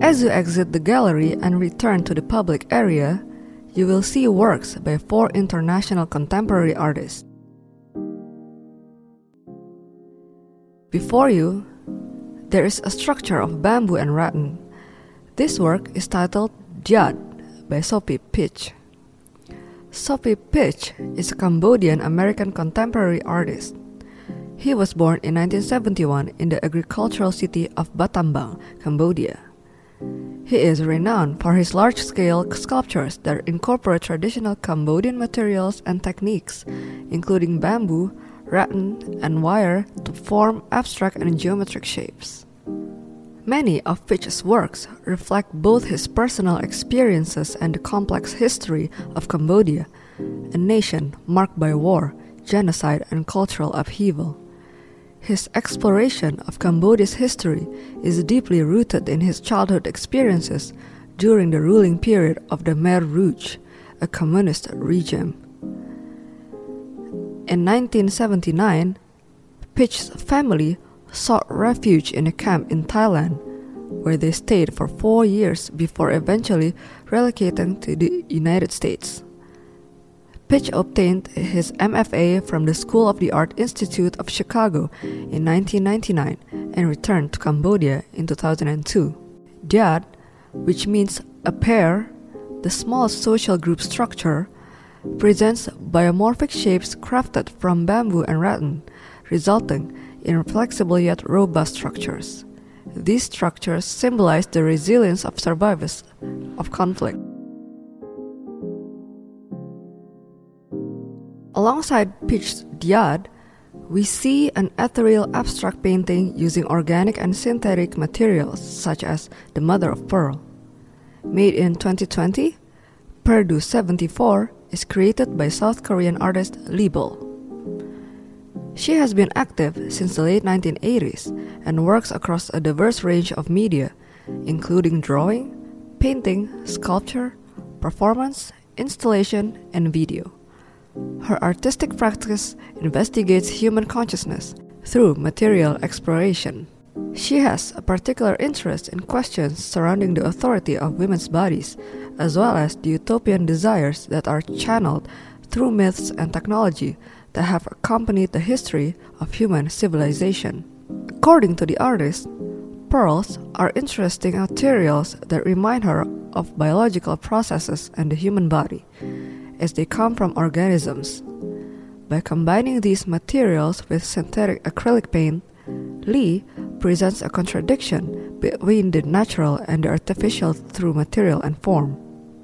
As you exit the gallery and return to the public area, you will see works by four international contemporary artists. Before you, there is a structure of bamboo and rattan. This work is titled Dyad by Sopheap Pich. Sopheap Pich is a Cambodian American contemporary artist. He was born in 1971 in the agricultural city of Battambang, Cambodia. He is renowned for his large scale sculptures that incorporate traditional Cambodian materials and techniques, including bamboo, rattan, and wire to form abstract and geometric shapes. Many of Pich's works reflect both his personal experiences and the complex history of Cambodia, a nation marked by war, genocide, and cultural upheaval. His exploration of Cambodia's history is deeply rooted in his childhood experiences during the ruling period of the Khmer Rouge, a communist regime. In 1979, Pich's family sought refuge in a camp in Thailand, where they stayed for four years before eventually relocating to the United States. Pich obtained his MFA from the School of the Art Institute of Chicago in 1999 and returned to Cambodia in 2002. Dyad, which means a pair, the smallest social group structure, presents biomorphic shapes crafted from bamboo and rattan, resulting in flexible yet robust structures. These structures symbolize the resilience of survivors of conflict. Alongside Pich's Dyad, we see an ethereal abstract painting using organic and synthetic materials such as the mother of pearl. Made in 2020, Perdu 74 is created by South Korean artist Lee Bul. She has been active since the late 1980s and works across a diverse range of media, including drawing, painting, sculpture, performance, installation, and video. Her artistic practice investigates human consciousness through material exploration. She has a particular interest in questions surrounding the authority of women's bodies, as well as the utopian desires that are channeled through myths and technology that have accompanied the history of human civilization. According to the artist, pearls are interesting materials that remind her of biological processes and the human body as they come from organisms. By combining these materials with synthetic acrylic paint, Lee presents a contradiction between the natural and the artificial through material and form.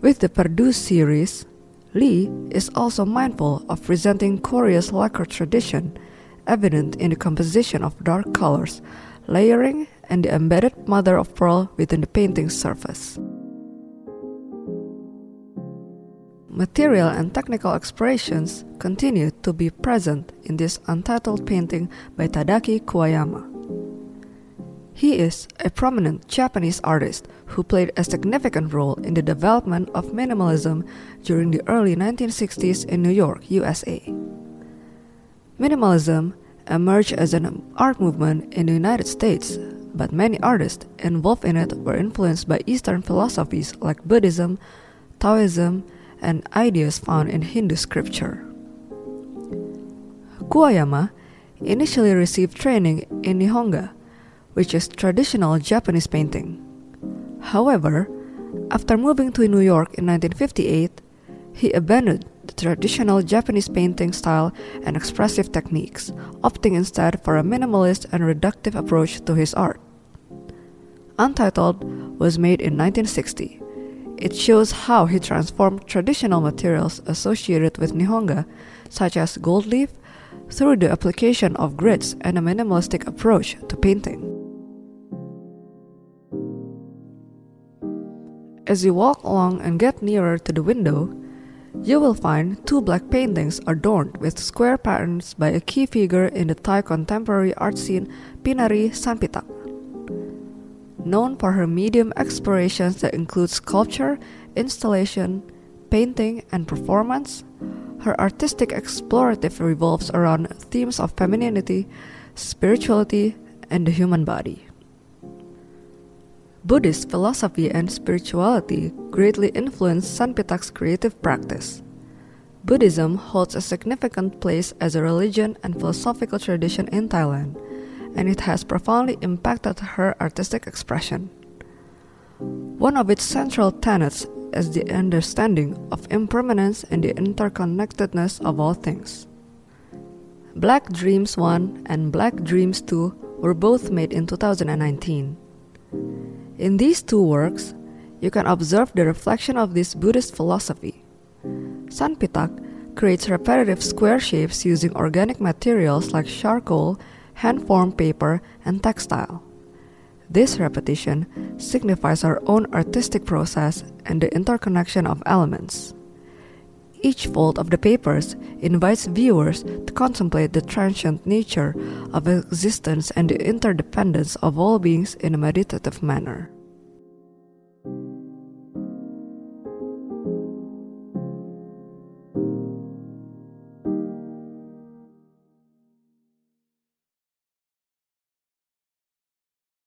With the Perdu series, Lee is also mindful of presenting Korea's lacquer tradition, evident in the composition of dark colors, layering, and the embedded mother of pearl within the painting's surface. Material and technical explorations continue to be present in this untitled painting by Tadaaki Kuwayama. He is a prominent Japanese artist who played a significant role in the development of minimalism during the early 1960s in New York, USA. Minimalism emerged as an art movement in the United States, but many artists involved in it were influenced by Eastern philosophies like Buddhism, Taoism, and ideas found in Hindu scripture. Kuwayama initially received training in Nihonga, which is traditional Japanese painting. However, after moving to New York in 1958, he abandoned the traditional Japanese painting style and expressive techniques, opting instead for a minimalist and reductive approach to his art. Untitled was made in 1960 it shows how he transformed traditional materials associated with Nihonga, such as gold leaf, through the application of grids and a minimalistic approach to painting. As you walk along and get nearer to the window, you will find two black paintings adorned with square patterns by a key figure in the Thai contemporary art scene, Pinaree Sanpitak known for her medium explorations that include sculpture, installation, painting, and performance. Her artistic explorative revolves around themes of femininity, spirituality, and the human body. Buddhist philosophy and spirituality greatly influenced Sanpitak's creative practice. Buddhism holds a significant place as a religion and philosophical tradition in Thailand, and it has profoundly impacted her artistic expression. One of its central tenets is the understanding of impermanence and the interconnectedness of all things. Black Dreams 1 and Black Dreams 2 were both made in 2019. In these two works, you can observe the reflection of this Buddhist philosophy. Sanpitak creates repetitive square shapes using organic materials like charcoal, hand formed paper, and textile. This repetition signifies our own artistic process and the interconnection of elements. Each fold of the papers invites viewers to contemplate the transient nature of existence and the interdependence of all beings in a meditative manner.